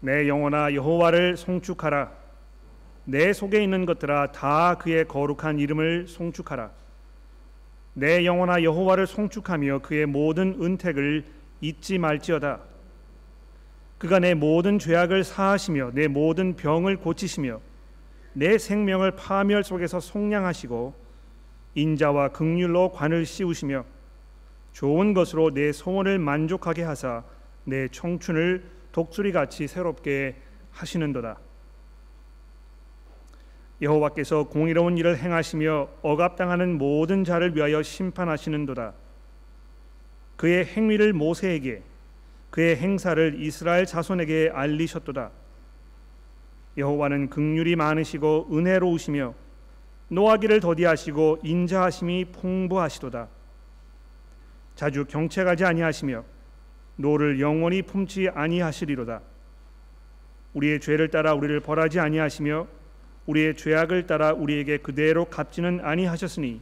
내 영혼아 여호와를 송축하라. 내 속에 있는 것들아 다 그의 거룩한 이름을 송축하라. 내 영혼아 여호와를 송축하며 그의 모든 은택을 잊지 말지어다. 그가 내 모든 죄악을 사하시며 내 모든 병을 고치시며 내 생명을 파멸 속에서 속량하시고 인자와 극률로 관을 씌우시며 좋은 것으로 내 소원을 만족하게 하사 내 청춘을 독수리 같이 새롭게 하시는도다. 여호와께서 공의로운 일을 행하시며 억압당하는 모든 자를 위하여 심판하시는도다. 그의 행위를 모세에게 그의 행사를 이스라엘 자손에게 알리셨도다. 여호와는 극률이 많으시고 은혜로우시며 노하기를 더디하시고 인자하심이 풍부하시도다. 자주 경책하지 아니하시며 노를 영원히 품지 아니하시리로다. 우리의 죄를 따라 우리를 벌하지 아니하시며 우리의 죄악을 따라 우리에게 그대로 갚지는 아니하셨으니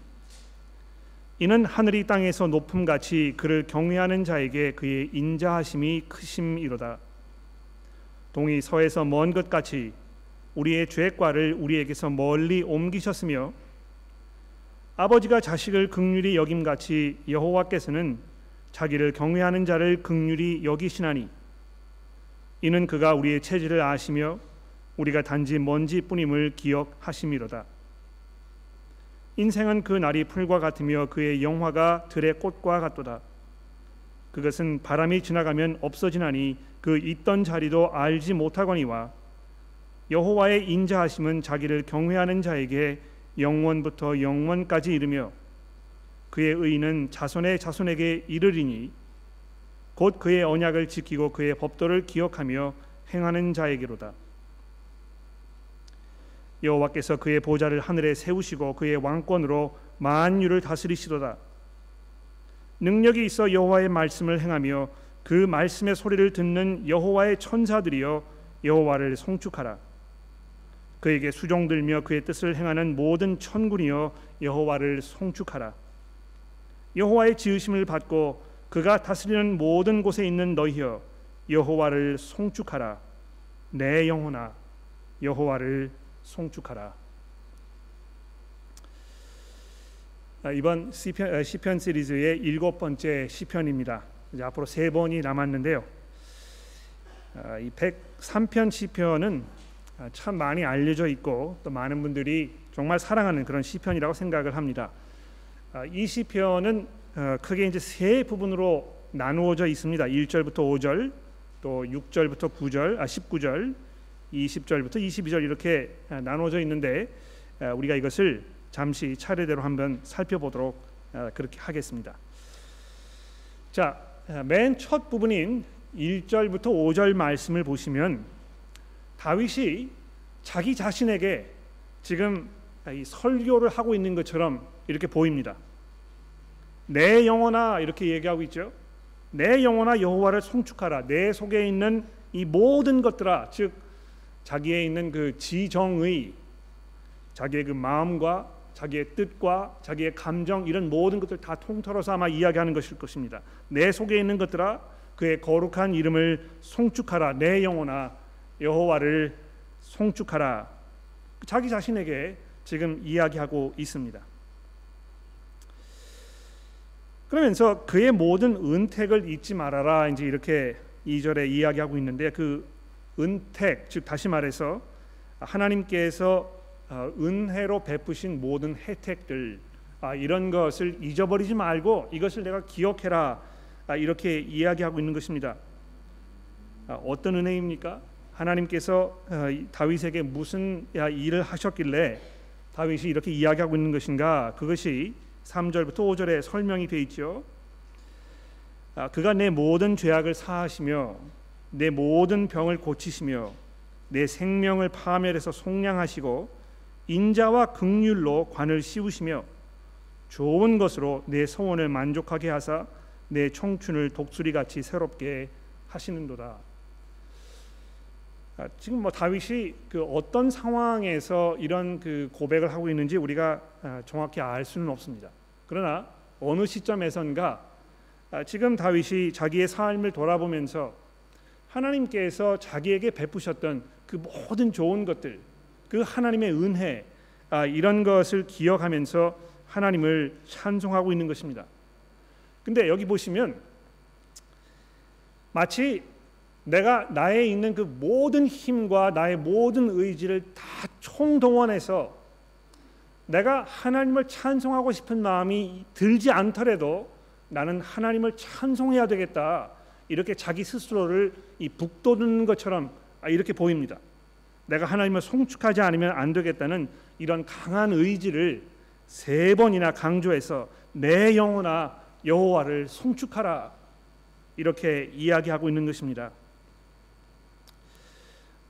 이는 하늘이 땅에서 높음 같이 그를 경외하는 자에게 그의 인자하심이 크심이로다. 동이 서에서 먼 것 같이 우리의 죄과를 우리에게서 멀리 옮기셨으며 아버지가 자식을 극률이 여김 같이 여호와께서는 자기를 경외하는 자를 극률이 여기시나니 이는 그가 우리의 체질을 아시며 우리가 단지 먼지뿐임을 기억하심이로다. 인생은 그 날이 풀과 같으며 그의 영화가 들의 꽃과 같도다. 그것은 바람이 지나가면 없어지나니 그 있던 자리도 알지 못하거니와 여호와의 인자하심은 자기를 경외하는 자에게 영원부터 영원까지 이르며 그의 의는 자손의 자손에게 이르리니 곧 그의 언약을 지키고 그의 법도를 기억하며 행하는 자에게로다. 여호와께서 그의 보좌를 하늘에 세우시고 그의 왕권으로 만유를 다스리시도다. 능력이 있어 여호와의 말씀을 행하며 그 말씀의 소리를 듣는 여호와의 천사들이여 여호와를 송축하라. 그에게 수종들며 그의 뜻을 행하는 모든 천군이여 여호와를 송축하라. 여호와의 지으심을 받고 그가 다스리는 모든 곳에 있는 너희여 여호와를 송축하라. 내 영혼아 여호와를 송축하라. 아, 이번 시편, 아, 시편 시리즈의 일곱 번째 시편입니다. 이제 앞으로 세 번이 남았는데요. 아, 이 103편 시편은 참 많이 알려져 있고 또 많은 분들이 정말 사랑하는 그런 시편이라고 생각을 합니다. 이 시편은 어, 크게 이제 세 부분으로 나누어져 있습니다. 1절부터 5절, 또 6절부터 9절, 아 19절, 20절부터 22절 이렇게 아, 나눠져 있는데 아, 우리가 이것을 잠시 차례대로 한번 살펴보도록 아, 그렇게 하겠습니다. 자, 맨 첫 부분인 1절부터 5절 말씀을 보시면 다윗이 자기 자신에게 지금 이 설교를 하고 있는 것처럼 이렇게 보입니다. 내 영혼아 이렇게 얘기하고 있죠. 내 영혼아 여호와를 송축하라. 내 속에 있는 이 모든 것들아 즉 자기에 있는 그 지정의 자기의 그 마음과 자기의 뜻과 자기의 감정 이런 모든 것들 다 통틀어서 아마 이야기하는 것일 것입니다. 내 속에 있는 것들아 그의 거룩한 이름을 송축하라 내 영혼아 여호와를 송축하라 자기 자신에게 지금 이야기하고 있습니다. 그러면서 그의 모든 은택을 잊지 말아라 이제 이렇게 2절에 이야기하고 있는데 그 은택 즉 다시 말해서 하나님께서 어, 은혜로 베푸신 모든 혜택들 아, 이런 것을 잊어버리지 말고 이것을 내가 기억해라 아, 이렇게 이야기하고 있는 것입니다. 아, 어떤 은혜입니까? 하나님께서 어, 다윗에게 무슨 일을 하셨길래 다윗이 이렇게 이야기하고 있는 것인가? 그것이 3절부터 5절에 설명이 되어 있죠. 그가 내 모든 죄악을 사하시며 내 모든 병을 고치시며 내 생명을 파멸해서 속량하시고 인자와 극률로 관을 씌우시며 좋은 것으로 내 소원을 만족하게 하사 내 청춘을 독수리 같이 새롭게 하시는도다. 아, 지금 뭐 다윗이 그 어떤 상황에서 이런 그 고백을 하고 있는지 우리가 아, 정확히 알 수는 없습니다. 그러나 어느 시점에선가 아, 지금 다윗이 자기의 삶을 돌아보면서 하나님께서 자기에게 베푸셨던 그 모든 좋은 것들, 그 하나님의 은혜 아, 이런 것을 기억하면서 하나님을 찬송하고 있는 것입니다. 근데 여기 보시면 마치 내가 나에 있는 그 모든 힘과 나의 모든 의지를 다 총동원해서 내가 하나님을 찬송하고 싶은 마음이 들지 않더라도 나는 하나님을 찬송해야 되겠다. 이렇게 자기 스스로를 이 북돋는 것처럼 이렇게 보입니다. 내가 하나님을 송축하지 않으면 안 되겠다는 이런 강한 의지를 세 번이나 강조해서 내 영혼아 여호와를 송축하라 이렇게 이야기하고 있는 것입니다.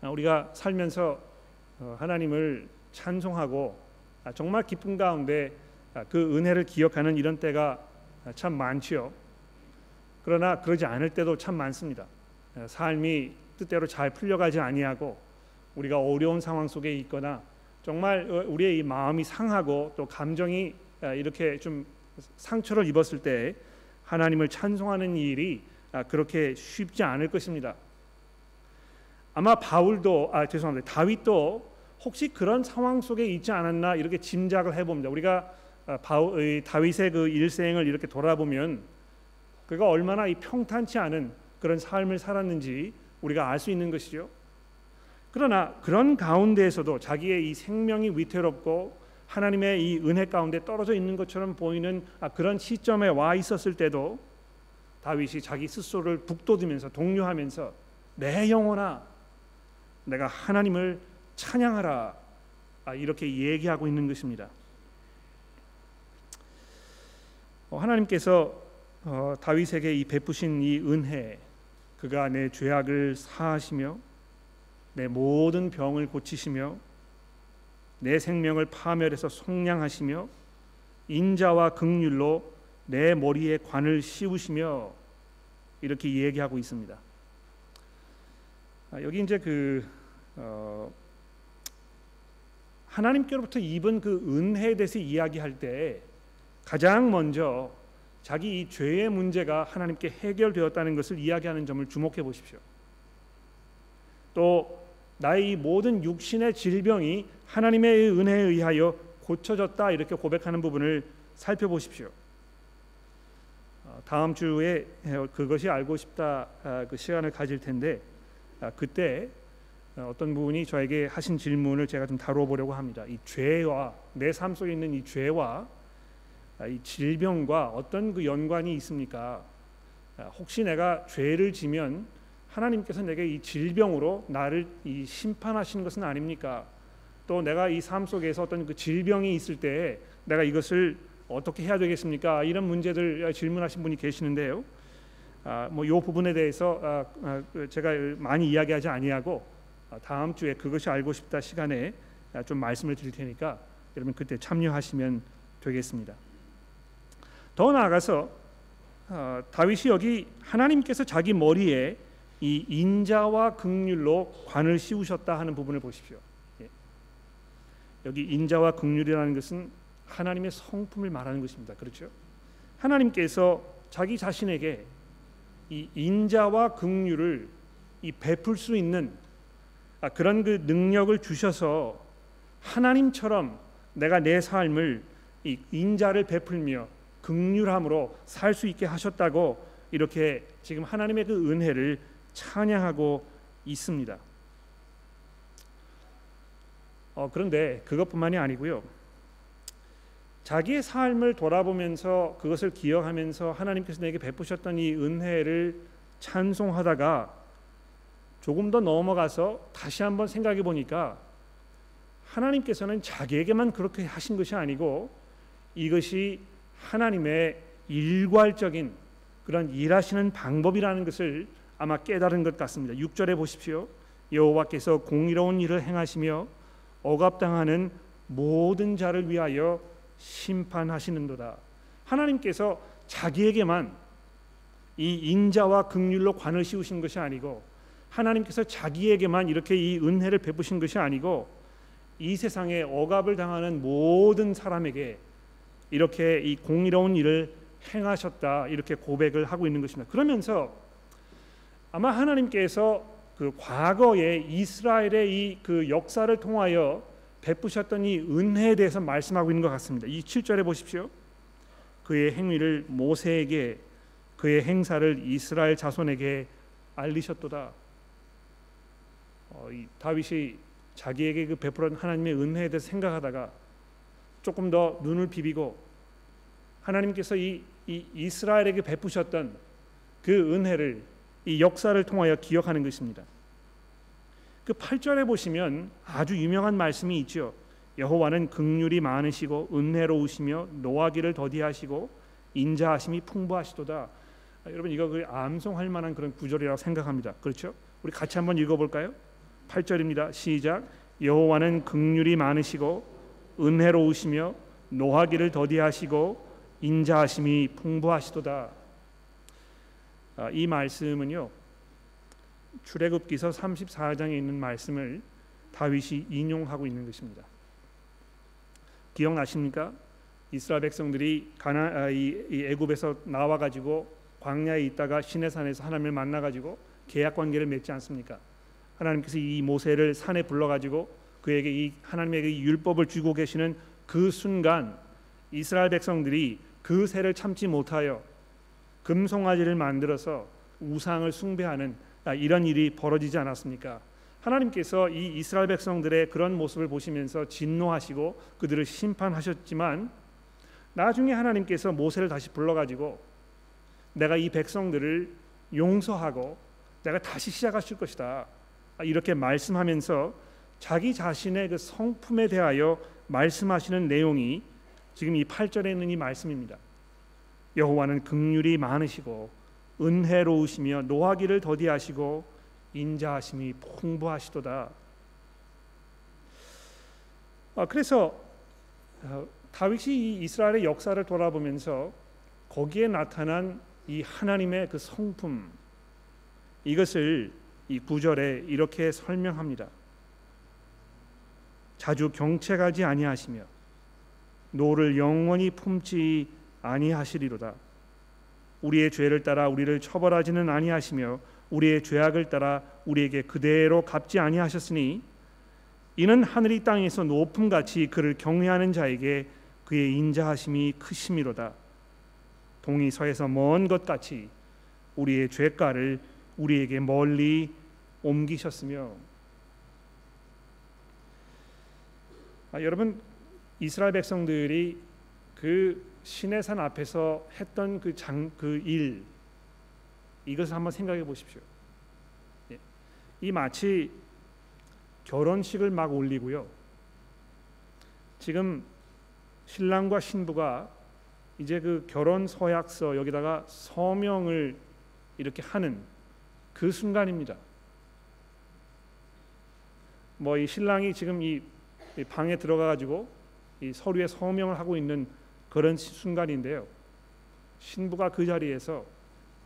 아, 우리가 살면서 어, 하나님을 찬송하고 아, 정말 기쁨 가운데 아, 그 은혜를 기억하는 이런 때가 참 많지요. 그러나 그러지 않을 때도 참 많습니다. 삶이 뜻대로 잘 풀려가지 아니하고 우리가 어려운 상황 속에 있거나 정말 어, 우리의 이 마음이 상하고 또 감정이 이렇게 좀 상처를 입었을 때 하나님을 찬송하는 일이 그렇게 쉽지 않을 것입니다. 아마 바울도 아 죄송합니다. 다윗도 혹시 그런 상황 속에 있지 않았나 이렇게 짐작을 해 봅니다. 우리가 아, 바울, 다윗의 그 일생을 이렇게 돌아보면 그가 얼마나 이 평탄치 않은 그런 삶을 살았는지 우리가 알 수 있는 것이죠. 그러나 그런 가운데에서도 자기의 이 생명이 위태롭고 하나님의 이 은혜 가운데 떨어져 있는 것처럼 보이는 아, 그런 시점에 와 있었을 때도 다윗이 자기 스스로를 북돋으면서 독려하면서 내 영혼아 내가 하나님을 찬양하라 아, 이렇게 얘기하고 있는 것입니다. 어, 하나님께서 어, 다윗에게 이 베푸신 이 은혜, 그가 내 죄악을 사하시며 내 모든 병을 고치시며 내 생명을 파멸해서 속량하시며 인자와 극률로 내 머리에 관을 씌우시며 이렇게 얘기하고 있습니다. 아, 여기 이제 그 어, 하나님께로부터 입은 그 은혜에 대해서 이야기할 때 가장 먼저 자기 이 죄의 문제가 하나님께 해결되었다는 것을 이야기하는 점을 주목해 보십시오. 또 나의 이 모든 육신의 질병이 하나님의 은혜에 의하여 고쳐졌다 이렇게 고백하는 부분을 살펴보십시오. 어, 다음 주에 그것이 알고 싶다 아, 그 시간을 가질 텐데 아, 그때 어, 어떤 분이 저에게 하신 질문을 제가 좀 다뤄보려고 합니다. 이 죄와 내 삶 속에 있는 이 죄와 아, 이 질병과 어떤 그 연관이 있습니까? 아, 혹시 내가 죄를 지면 하나님께서 내게 이 질병으로 나를 이 심판하시는 것은 아닙니까? 또 내가 이 삶 속에서 어떤 그 질병이 있을 때 내가 이것을 어떻게 해야 되겠습니까? 이런 문제들 질문하신 분이 계시는데요. 아, 뭐요 부분에 대해서 아, 아, 그 제가 많이 이야기하지 아니하고 아, 다음 주에 그것이 알고 싶다 시간에 아, 좀 말씀을 드릴 테니까 여러분 그때 참여하시면 되겠습니다. 더 나아가서 어, 다윗이 여기 하나님께서 자기 머리에 이 인자와 극률로 관을 씌우셨다 하는 부분을 보십시오. 예. 여기 인자와 극률이라는 것은 하나님의 성품을 말하는 것입니다. 그렇죠? 하나님께서 자기 자신에게 이 인자와 극률을 이 베풀 수 있는 아, 그런 그 능력을 주셔서 하나님처럼 내가 내 삶을 이 인자를 베풀며 극률함으로 살 수 있게 하셨다고 이렇게 지금 하나님의 그 은혜를 찬양하고 있습니다. 어, 그런데 그것뿐만이 아니고요. 자기의 삶을 돌아보면서 그것을 기억하면서 하나님께서 내게 베푸셨던 이 은혜를 찬송하다가 조금 더 넘어가서 다시 한번 생각해 보니까 하나님께서는 자기에게만 그렇게 하신 것이 아니고 이것이 하나님의 일괄적인 그런 일하시는 방법이라는 것을 아마 깨달은 것 같습니다. 6절에 보십시오. 여호와께서 공의로운 일을 행하시며 억압당하는 모든 자를 위하여 심판하시는도다. 하나님께서 자기에게만 이 인자와 극률로 관을 씌우신 것이 아니고 하나님께서 자기에게만 이렇게 이 은혜를 베푸신 것이 아니고 이 세상에 억압을 당하는 모든 사람에게 이렇게 이 공의로운 일을 행하셨다 이렇게 고백을 하고 있는 것입니다. 그러면서 아마 하나님께서 그 과거에 이스라엘의 이 그 역사를 통하여 베푸셨던 이 은혜에 대해서 말씀하고 있는 것 같습니다. 이 7절에 보십시오. 그의 행위를 모세에게 그의 행사를 이스라엘 자손에게 알리셨도다. 어, 이 다윗이 자기에게 그 베풀은 하나님의 은혜에 대해서 생각하다가 조금 더 눈을 비비고 하나님께서 이, 이 이스라엘에게 베푸셨던 그 은혜를 이 역사를 통하여 기억하는 것입니다. 그 8절에 보시면 아주 유명한 말씀이 있죠. 여호와는 극률이 많으시고 은혜로우시며 노하기를 더디하시고 인자하심이 풍부하시도다. 아, 여러분 이거 그 암송할 만한 그런 구절이라고 생각합니다. 그렇죠? 우리 같이 한번 읽어 볼까요? 8절입니다. 시작. 여호와는 극률이 많으시고 은혜로우시며 노하기를 더디하시고 인자하심이 풍부하시도다. 아, 이 말씀은요. 출애굽기서 34장에 있는 말씀을 다윗이 인용하고 있는 것입니다. 기억나십니까? 이스라엘 백성들이 가나 아, 이, 이 애굽에서 나와 가지고 광야에 있다가 시내산에서 하나님을 만나 가지고 계약 관계를 맺지 않습니까? 하나님께서 이 모세를 산에 불러 가지고 그에게 이 하나님에게 이 율법을 주고 계시는 그 순간 이스라엘 백성들이 그 새를 참지 못하여 금송아지를 만들어서 우상을 숭배하는 아, 이런 일이 벌어지지 않았습니까? 하나님께서 이 이스라엘 백성들의 그런 모습을 보시면서 진노하시고 그들을 심판하셨지만 나중에 하나님께서 모세를 다시 불러가지고 내가 이 백성들을 용서하고 내가 다시 시작하실 것이다 아, 이렇게 말씀하면서 자기 자신의 그 성품에 대하여 말씀하시는 내용이 지금 이 8절에 있는 이 말씀입니다. 여호와는 긍휼이 많으시고 은혜로우시며 노하기를 더디하시고 인자하심이 풍부하시도다. 아, 그래서 어, 다윗이 이 이스라엘의 역사를 돌아보면서 거기에 나타난 이 하나님의 그 성품 이것을 이 구절에 이렇게 설명합니다. 자주 경책하지 아니하시며 노를 영원히 품지 아니하시리로다. 우리의 죄를 따라 우리를 처벌하지는 아니하시며 우리의 죄악을 따라 우리에게 그대로 갚지 아니하셨으니 이는 하늘이 땅에서 높음 같이 그를 경외하는 자에게 그의 인자하심이 크심이로다. 동이 서에서 먼 것 같이 우리의 죄가를 우리에게 멀리 옮기셨으며 아, 여러분 이스라엘 백성들이 그 시내산 앞에서 했던 그 장 그 일 이것을 한번 생각해 보십시오. 예. 이 마치 결혼식을 막 올리고요. 지금 신랑과 신부가 이제 그 결혼 서약서 여기다가 서명을 이렇게 하는 그 순간입니다. 뭐 이 신랑이 지금 이 방에 들어가 가지고 이 서류에 서명을 하고 있는 그런 순간인데요. 신부가 그 자리에서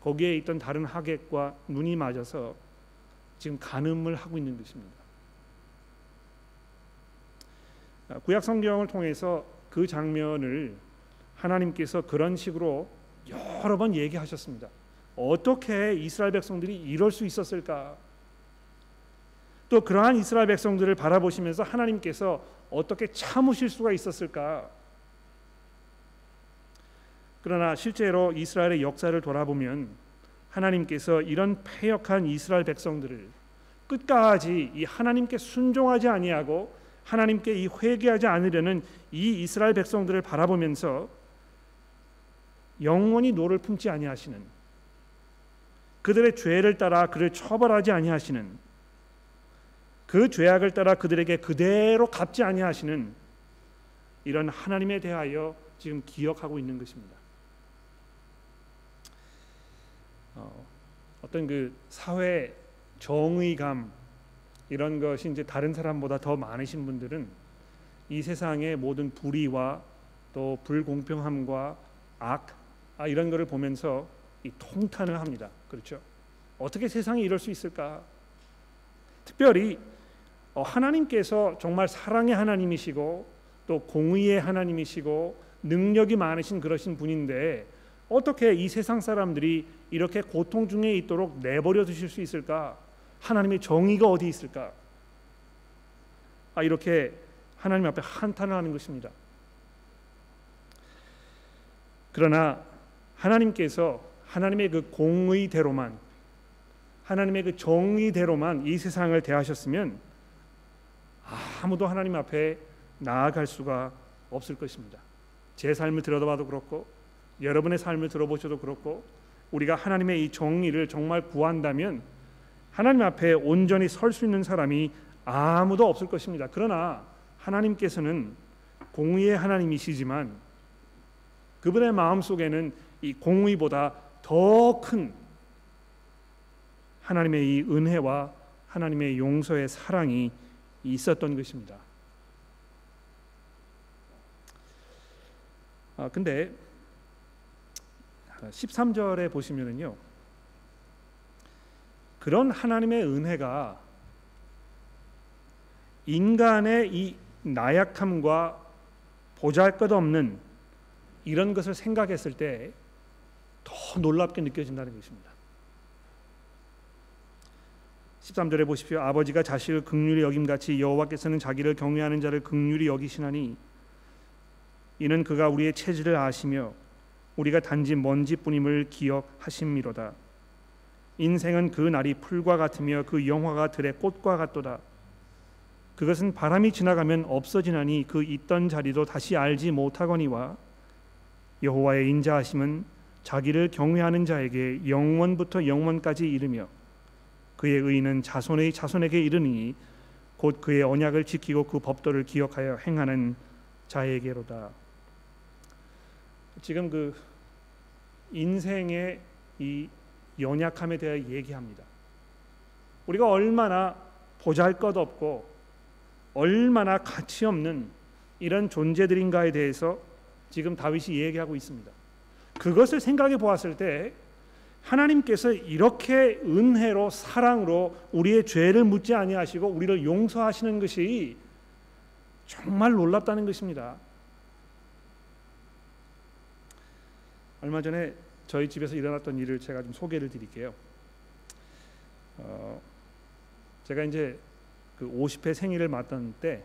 거기에 있던 다른 하객과 눈이 맞아서 지금 간음을 하고 있는 것입니다. 아, 구약 성경을 통해서 그 장면을 하나님께서 그런 식으로 여러 번 얘기하셨습니다. 어떻게 이스라엘 백성들이 이럴 수 있었을까? 또 그러한 이스라엘 백성들을 바라보시면서 하나님께서 어떻게 참으실 수가 있었을까? 그러나 실제로 이스라엘의 역사를 돌아보면 하나님께서 이런 패역한 이스라엘 백성들을 끝까지 이 하나님께 순종하지 아니하고 하나님께 이 회개하지 않으려는 이 이스라엘 백성들을 바라보면서 영원히 노를 품지 아니하시는 그들의 죄를 따라 그를 처벌하지 아니하시는 그 죄악을 따라 그들에게 그대로 갚지 아니하시는 이런 하나님에 대하여 지금 기억하고 있는 것입니다. 어, 어떤 그 사회 정의감 이런 것이 이제 다른 사람보다 더 많으신 분들은 이 세상의 모든 불의와 또 불공평함과 악 아, 이런 것을 보면서 이 통탄을 합니다. 그렇죠? 어떻게 세상이 이럴 수 있을까? 특별히 어, 하나님께서 정말 사랑의 하나님이시고 또 공의의 하나님이시고 능력이 많으신 그러신 분인데 어떻게 이 세상 사람들이 이렇게 고통 중에 있도록 내버려 두실 수 있을까? 하나님의 정의가 어디 있을까? 아 이렇게 하나님 앞에 한탄을 하는 것입니다. 그러나 하나님께서 하나님의 그 공의대로만 하나님의 그 정의대로만 이 세상을 대하셨으면 아무도 하나님 앞에 나아갈 수가 없을 것입니다. 제 삶을 들여다봐도 그렇고 여러분의 삶을 들어보셔도 그렇고 우리가 하나님의 이 정의를 정말 구한다면 하나님 앞에 온전히 설 수 있는 사람이 아무도 없을 것입니다. 그러나 하나님께서는 공의의 하나님이시지만 그분의 마음 속에는 이 공의보다 더 큰 하나님의 이 은혜와 하나님의 용서의 사랑이 있었던 것입니다. 아 근데 13절에 보시면은요. 그런 하나님의 은혜가 인간의 이 나약함과 보잘것없는 이런 것을 생각했을 때 더 놀랍게 느껴진다는 것입니다. 13절에 보십시오. 아버지가 자식을 극률히 여김 같이 여호와께서는 자기를 경외하는 자를 극률히 여기시나니 이는 그가 우리의 체질을 아시며 우리가 단지 먼지뿐임을 기억하심이로다. 인생은 그 날이 풀과 같으며 그 영화가 들의 꽃과 같도다. 그것은 바람이 지나가면 없어지나니 그 있던 자리도 다시 알지 못하거니와 여호와의 인자하심은 자기를 경외하는 자에게 영원부터 영원까지 이르며 그의 의는 자손의 자손에게 이르니 곧 그의 언약을 지키고 그 법도를 기억하여 행하는 자에게로다. 지금 그 인생의 이 연약함에 대해 얘기합니다. 우리가 얼마나 보잘것없고 얼마나 가치 없는 이런 존재들인가에 대해서 지금 다윗이 얘기하고 있습니다. 그것을 생각해 보았을 때 하나님께서 이렇게 은혜로 사랑으로 우리의 죄를 묻지 아니하시고 우리를 용서하시는 것이 정말 놀랍다는 것입니다. 얼마 전에 저희 집에서 일어났던 일을 제가 좀 소개를 드릴게요. 어, 제가 이제 그 50회 생일을 맞던 때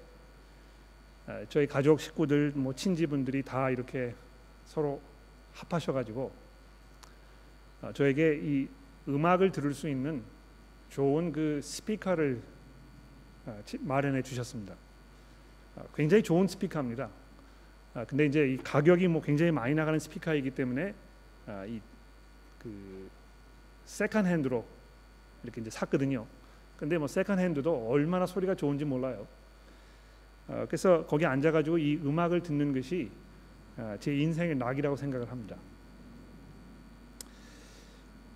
저희 가족 식구들 뭐 친지분들이 다 이렇게 서로 합하셔가지고 어, 저에게 이 음악을 들을 수 있는 좋은 그 스피커를 어, 마련해 주셨습니다. 어, 굉장히 좋은 스피커입니다. 근데 이제 이 가격이 뭐 굉장히 많이 나가는 스피커이기 때문에 이그 second hand로 이렇게 이제 샀거든요. 근데 뭐 second hand도 얼마나 소리가 좋은지 몰라요. 그래서 거기 앉아가지고 이 음악을 듣는 것이 제 인생의 낙이라고 생각을 합니다.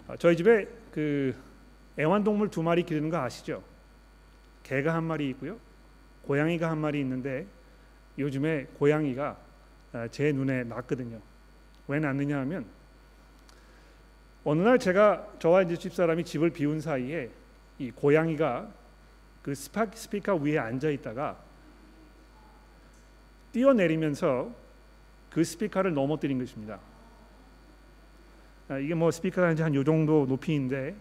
아, 저희 집에 그 애완동물 두 마리 기르는 거 아시죠? 개가 한 마리 있고요, 고양이가 한 마리 있는데 요즘에 고양이가 아, 제 눈에 났거든요. 왜 났느냐 하면 어느 날 제가 저와 이제 집사람이 집을 비운 사이에 이 고양이가 그 스피커 위에 앉아 있다가 뛰어내리면서 그 스피커를 넘어뜨린 것입니다. 아, 이게 뭐 스피커가 한요 정도 높이인데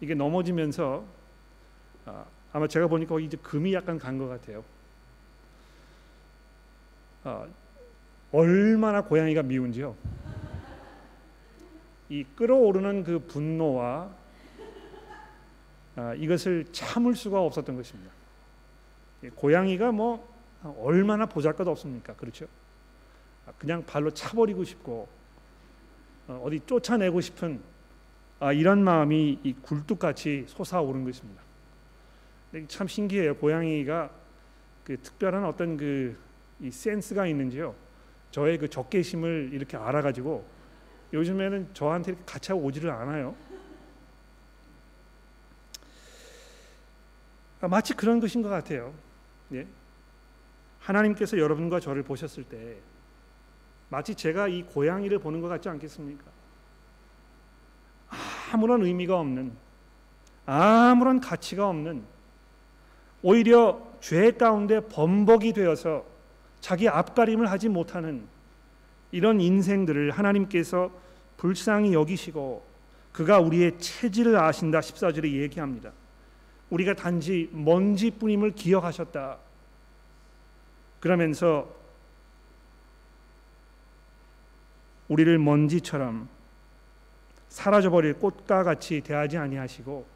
이게 넘어지면서 아, 아마 제가 보니까 이제 금이 약간 간 것 같아요. 아, 얼마나 고양이가 미운지요. 이 끓어오르는 그 분노와 아, 이것을 참을 수가 없었던 것입니다. 고양이가 뭐 얼마나 보잘것없습니까? 그렇죠? 그냥 발로 차버리고 싶고 어, 어디 쫓아내고 싶은 아, 이런 마음이 이 굴뚝같이 솟아오른 것입니다. 참 신기해요. 고양이가 그 특별한 어떤 그이 센스가 있는지요. 저의 그 적개심을 이렇게 알아가지고 요즘에는 저한테 이렇게 같이 오지를 않아요. 아, 마치 그런 것인 것 같아요. 예? 하나님께서 여러분과 저를 보셨을 때 마치 제가 이 고양이를 보는 것 같지 않겠습니까? 아무런 의미가 없는 아무런 가치가 없는 오히려 죄 가운데 범벅이 되어서 자기 앞가림을 하지 못하는 이런 인생들을 하나님께서 불쌍히 여기시고 그가 우리의 체질을 아신다 14절에 얘기합니다. 우리가 단지 먼지뿐임을 기억하셨다. 그러면서 우리를 먼지처럼 사라져버릴 꽃과 같이 대하지 아니하시고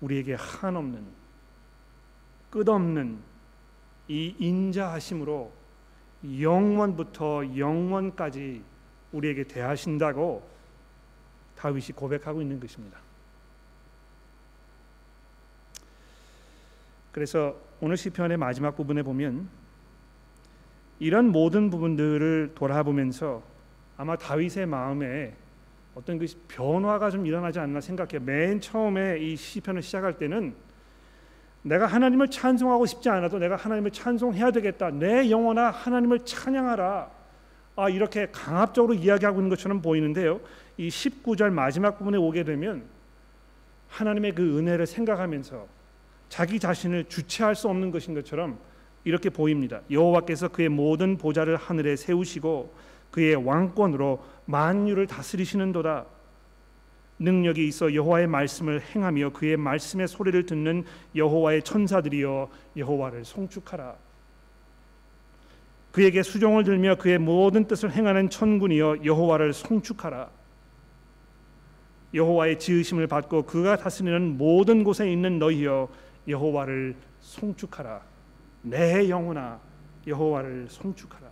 우리에게 한없는 끝없는 이 인자하심으로 영원부터 영원까지 우리에게 대하신다고 다윗이 고백하고 있는 것입니다. 그래서 오늘 시편의 마지막 부분에 보면 이런 모든 부분들을 돌아보면서 아마 다윗의 마음에 어떤 그 변화가 좀 일어나지 않나 생각해. 맨 처음에 이 시편을 시작할 때는 내가 하나님을 찬송하고 싶지 않아도 내가 하나님을 찬송해야 되겠다. 내 영혼아 하나님을 찬양하라. 아 이렇게 강압적으로 이야기하고 있는 것처럼 보이는데요. 이 19절 마지막 부분에 오게 되면 하나님의 그 은혜를 생각하면서 자기 자신을 주체할 수 없는 것인 것처럼 이렇게 보입니다. 여호와께서 그의 모든 보좌를 하늘에 세우시고 그의 왕권으로 만유를 다스리시는도다. 능력이 있어 여호와의 말씀을 행하며 그의 말씀의 소리를 듣는 여호와의 천사들이여 여호와를 송축하라. 그에게 수종을 들며 그의 모든 뜻을 행하는 천군이여 여호와를 송축하라. 여호와의 지으심을 받고 그가 다스리는 모든 곳에 있는 너희여 여호와를 송축하라. 내 영혼아 여호와를 송축하라.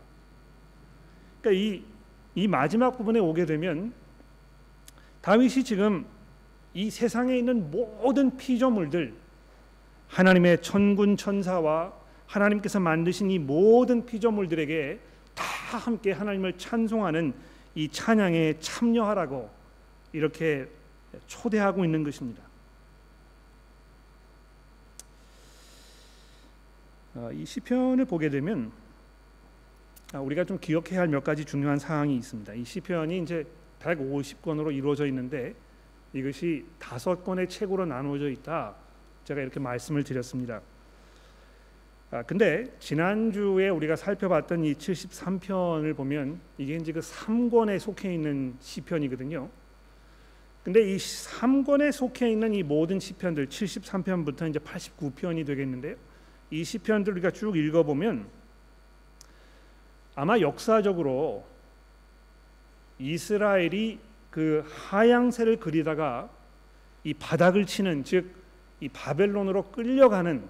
그러니까 이, 이 마지막 부분에 오게 되면 다윗이 지금 이 세상에 있는 모든 피조물들 하나님의 천군 천사와 하나님께서 만드신 이 모든 피조물들에게 다 함께 하나님을 찬송하는 이 찬양에 참여하라고 이렇게 초대하고 있는 것입니다. 어, 이 시편을 보게 되면 아, 우리가 좀 기억해야 할 몇 가지 중요한 사항이 있습니다. 이 시편이 이제 150권으로 이루어져 있는데 이것이 다섯 권의 책으로 나누어져 있다. 제가 이렇게 말씀을 드렸습니다. 아, 근데 지난주에 우리가 살펴봤던 이 73편을 보면 이게 이제 그 3권에 속해 있는 시편이거든요. 근데 이 3권에 속해 있는 이 모든 시편들 73편부터 이제 89편이 되겠는데요. 이 시편들 우리가 쭉 읽어 보면 아마 역사적으로 이스라엘이 그 하양새를 그리다가 이 바닥을 치는 즉 이 바벨론으로 끌려가는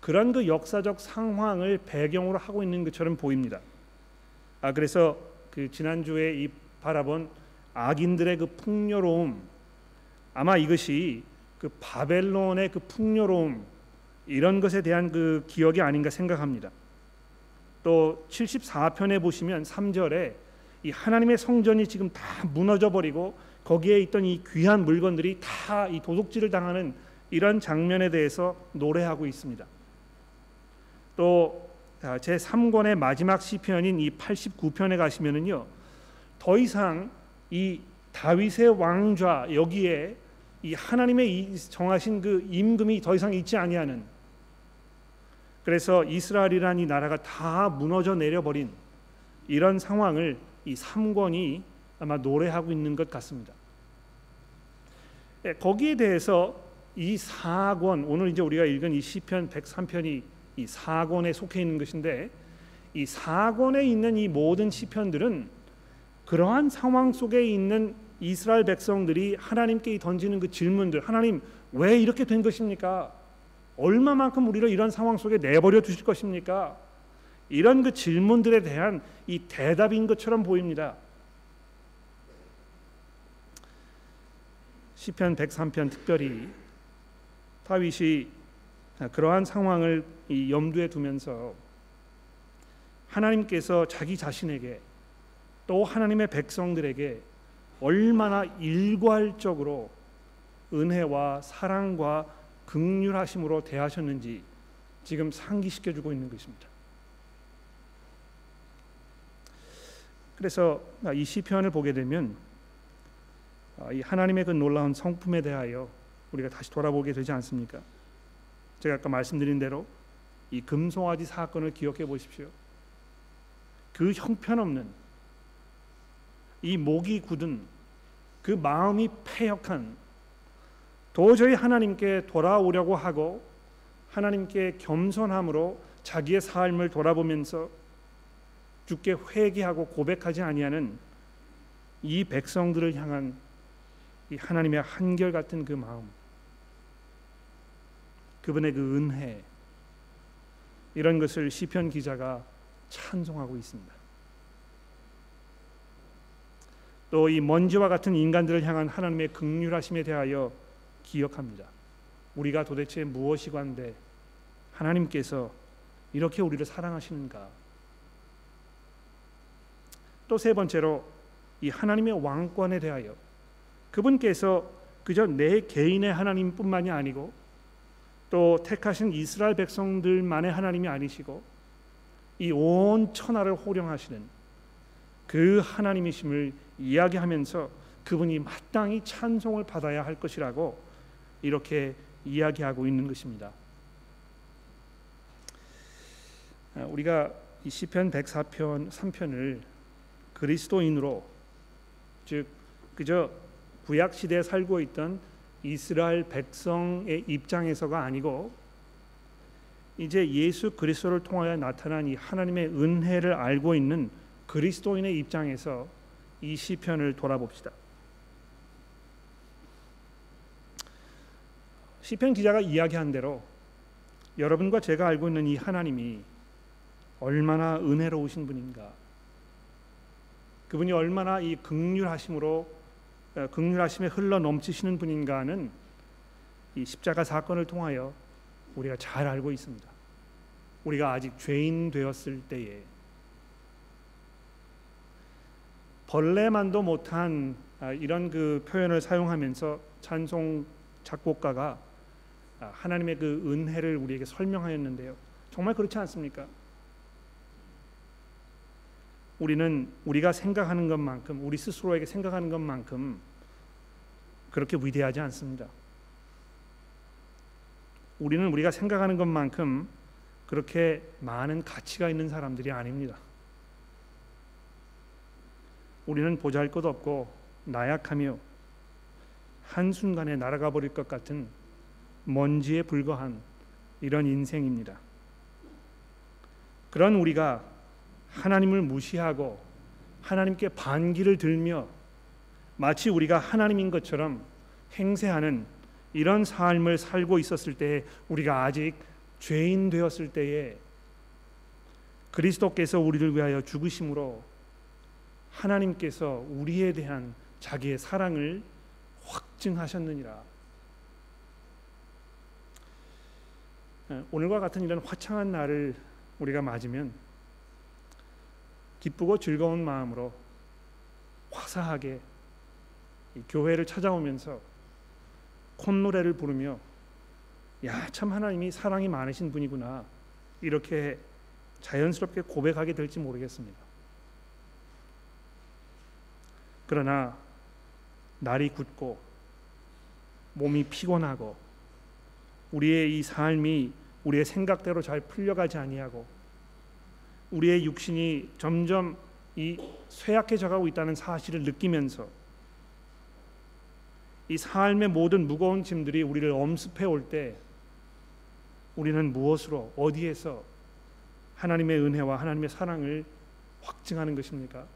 그런 그 역사적 상황을 배경으로 하고 있는 것처럼 보입니다. 아 그래서 그 지난주에 이 바라본 악인들의 그 풍요로움 아마 이것이 그 바벨론의 그 풍요로움 이런 것에 대한 그 기억이 아닌가 생각합니다. 또 74편에 보시면 3절에 이 하나님의 성전이 지금 다 무너져 버리고 거기에 있던 이 귀한 물건들이 다 이 도둑질을 당하는 이런 장면에 대해서 노래하고 있습니다. 또 제 3권의 마지막 시편인 이 89편에 가시면은요. 더 이상 이 다윗의 왕좌 여기에 이 하나님의 정하신 그 임금이 더 이상 있지 아니하는 그래서 이스라엘이라는 이 나라가 다 무너져 내려버린 이런 상황을 이 3권이 아마 노래하고 있는 것 같습니다. 예, 거기에 대해서 이 4권 오늘 이제 우리가 읽은 이 시편 103편이 이 4권에 속해 있는 것인데 이 4권에 있는 이 모든 시편들은 그러한 상황 속에 있는 이스라엘 백성들이 하나님께 던지는 그 질문들 하나님 왜 이렇게 된 것입니까? 얼마만큼 우리를 이런 상황 속에 내버려 두실 것입니까? 이런 그 질문들에 대한 이 대답인 것처럼 보입니다. 시편 103편 특별히 다윗이 그러한 상황을 염두에 두면서 하나님께서 자기 자신에게 또 하나님의 백성들에게 얼마나 일괄적으로 은혜와 사랑과 극률하심으로 대하셨는지 지금 상기시켜 주고 있는 것입니다. 그래서 이 시편을 보게 되면 아, 이 하나님의 그 놀라운 성품에 대하여 우리가 다시 돌아보게 되지 않습니까? 제가 아까 말씀드린 대로 이 금송아지 사건을 기억해 보십시오. 그 형편없는 이 목이 굳은 그 마음이 패역한 도저히 하나님께 돌아오려고 하고 하나님께 겸손함으로 자기의 삶을 돌아보면서 주께 회개하고 고백하지 아니하는 이 백성들을 향한 이 하나님의 한결 같은 그 마음, 그분의 그 은혜 이런 것을 시편 기자가 찬송하고 있습니다. 또 이 먼지와 같은 인간들을 향한 하나님의 극률하심에 대하여 기억합니다. 우리가 도대체 무엇이관데 하나님께서 이렇게 우리를 사랑하시는가? 또 세 번째로 이 하나님의 왕권에 대하여 그분께서 그저 내 개인의 하나님뿐만이 아니고 또 택하신 이스라엘 백성들만의 하나님이 아니시고 이 온 천하를 호령하시는 그 하나님이심을 이야기하면서 그분이 마땅히 찬송을 받아야 할 것이라고 이렇게 이야기하고 있는 것입니다. 아, 우리가 이 시편 104편 3편을 그리스도인으로 즉 그저 구약 시대에 살고 있던 이스라엘 백성의 입장에서가 아니고 이제 예수 그리스도를 통하여 나타난 이 하나님의 은혜를 알고 있는 그리스도인의 입장에서 이 시편을 돌아봅시다. 시편 기자가 이야기한 대로 여러분과 제가 알고 있는 이 하나님이 얼마나 은혜로우신 분인가. 그분이 얼마나 이 극률하심으로 어, 극률하심에 흘러 넘치시는 분인가는 이 십자가 사건을 통하여 우리가 잘 알고 있습니다. 우리가 아직 죄인 되었을 때에 벌레만도 못한 아, 이런 그 표현을 사용하면서 찬송 작곡가가 아, 하나님의 그 은혜를 우리에게 설명하였는데요. 정말 그렇지 않습니까? 우리는 우리가 생각하는 것만큼 우리 스스로에게 생각하는 것만큼 그렇게 위대하지 않습니다. 우리는 우리가 생각하는 것만큼 그렇게 많은 가치가 있는 사람들이 아닙니다. 우리는 보잘 것 없고 나약하며 한순간에 날아가 버릴 것 같은 먼지에 불과한 이런 인생입니다. 그런 우리가 하나님을 무시하고 하나님께 반기를 들며 마치 우리가 하나님인 것처럼 행세하는 이런 삶을 살고 있었을 때 우리가 아직 죄인 되었을 때에 그리스도께서 우리를 위하여 죽으심으로 하나님께서 우리에 대한 자기의 사랑을 확증하셨느니라. 오늘과 같은 이런 화창한 날을 우리가 맞으면 기쁘고 즐거운 마음으로 화사하게 교회를 찾아오면서 콧노래를 부르며 야 참 하나님이 사랑이 많으신 분이구나 이렇게 자연스럽게 고백하게 될지 모르겠습니다. 그러나 날이 굳고 몸이 피곤하고 우리의 이 삶이 우리의 생각대로 잘 풀려가지 아니하고 우리의 육신이 점점 이 쇠약해져 가고 있다는 사실을 느끼면서 이 삶의 모든 무거운 짐들이 우리를 엄습해 올 때 우리는 무엇으로 어디에서 하나님의 은혜와 하나님의 사랑을 확증하는 것입니까?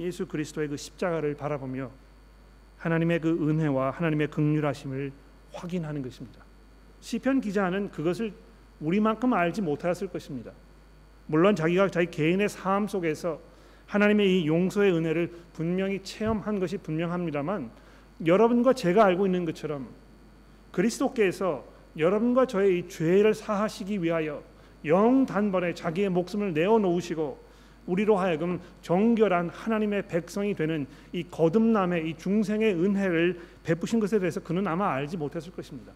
예수 그리스도의 그 십자가를 바라보며 하나님의 그 은혜와 하나님의 극률하심을 확인하는 것입니다. 시편 기자는 그것을 우리만큼 알지 못하였을 것입니다. 물론 자기가 자기 개인의 삶 속에서 하나님의 이 용서의 은혜를 분명히 체험한 것이 분명합니다만 여러분과 제가 알고 있는 것처럼 그리스도께서 여러분과 저의 이 죄를 사하시기 위하여 영 단번에 자기의 목숨을 내어 놓으시고 우리로 하여금 정결한 하나님의 백성이 되는 이 거듭남의 이 중생의 은혜를 베푸신 것에 대해서 그는 아마 알지 못했을 것입니다.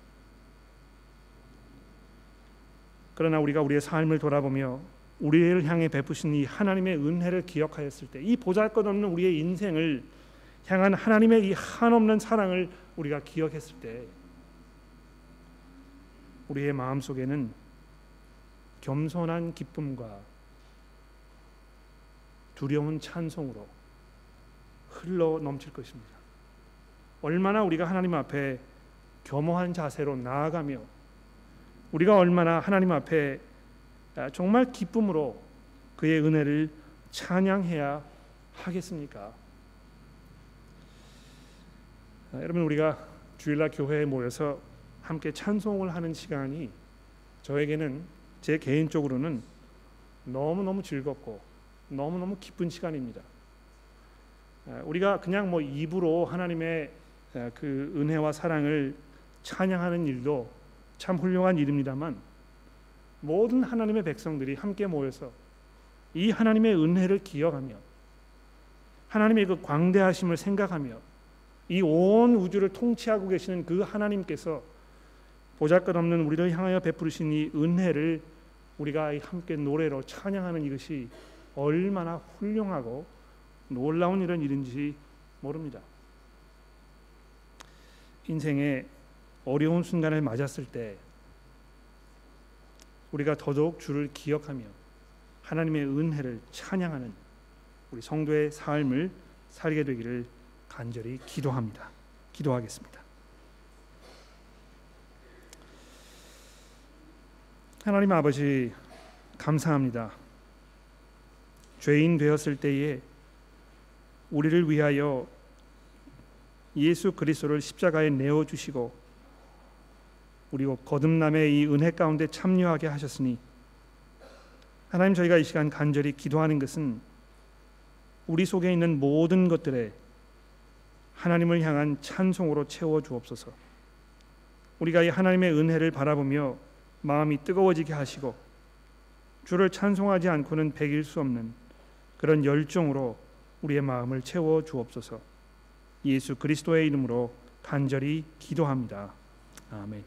그러나 우리가 우리의 삶을 돌아보며 우리를 향해 베푸신 이 하나님의 은혜를 기억하였을 때 이 보잘것없는 우리의 인생을 향한 하나님의 이 한없는 사랑을 우리가 기억했을 때 우리의 마음 속에는 겸손한 기쁨과 두려운 찬송으로 흘러 넘칠 것입니다. 얼마나 우리가 하나님 앞에 겸허한 자세로 나아가며 우리가 얼마나 하나님 앞에 아, 정말 기쁨으로 그의 은혜를 찬양해야 하겠습니까? 아, 여러분 우리가 주일날 교회에 모여서 함께 찬송을 하는 시간이 저에게는 제 개인적으로는 너무 너무 즐겁고 너무 너무 기쁜 시간입니다. 아, 우리가 그냥 뭐 입으로 하나님의 아, 그 은혜와 사랑을 찬양하는 일도 참 훌륭한 일입니다만 모든 하나님의 백성들이 함께 모여서 이 하나님의 은혜를 기억하며 하나님의 그 광대하심을 생각하며 이 온 우주를 통치하고 계시는 그 하나님께서 보잘것없는 우리를 향하여 베푸르신 이 은혜를 우리가 함께 노래로 찬양하는 이것이 얼마나 훌륭하고 놀라운 이런 일인지 모릅니다. 인생의 어려운 순간을 맞았을 때 우리가 더더욱 주를 기억하며 하나님의 은혜를 찬양하는 우리 성도의 삶을 살게 되기를 간절히 기도합니다. 기도하겠습니다. 하나님 아버지 감사합니다. 죄인 되었을 때에 우리를 위하여 예수 그리스도를 십자가에 내어 주시고 그리고 거듭남의 이 은혜 가운데 참여하게 하셨으니 하나님 저희가 이 시간 간절히 기도하는 것은 우리 속에 있는 모든 것들에 하나님을 향한 찬송으로 채워 주옵소서. 우리가 이 하나님의 은혜를 바라보며 마음이 뜨거워지게 하시고 주를 찬송하지 않고는 배길 수 없는 그런 열정으로 우리의 마음을 채워 주옵소서. 예수 그리스도의 이름으로 간절히 기도합니다. 아멘.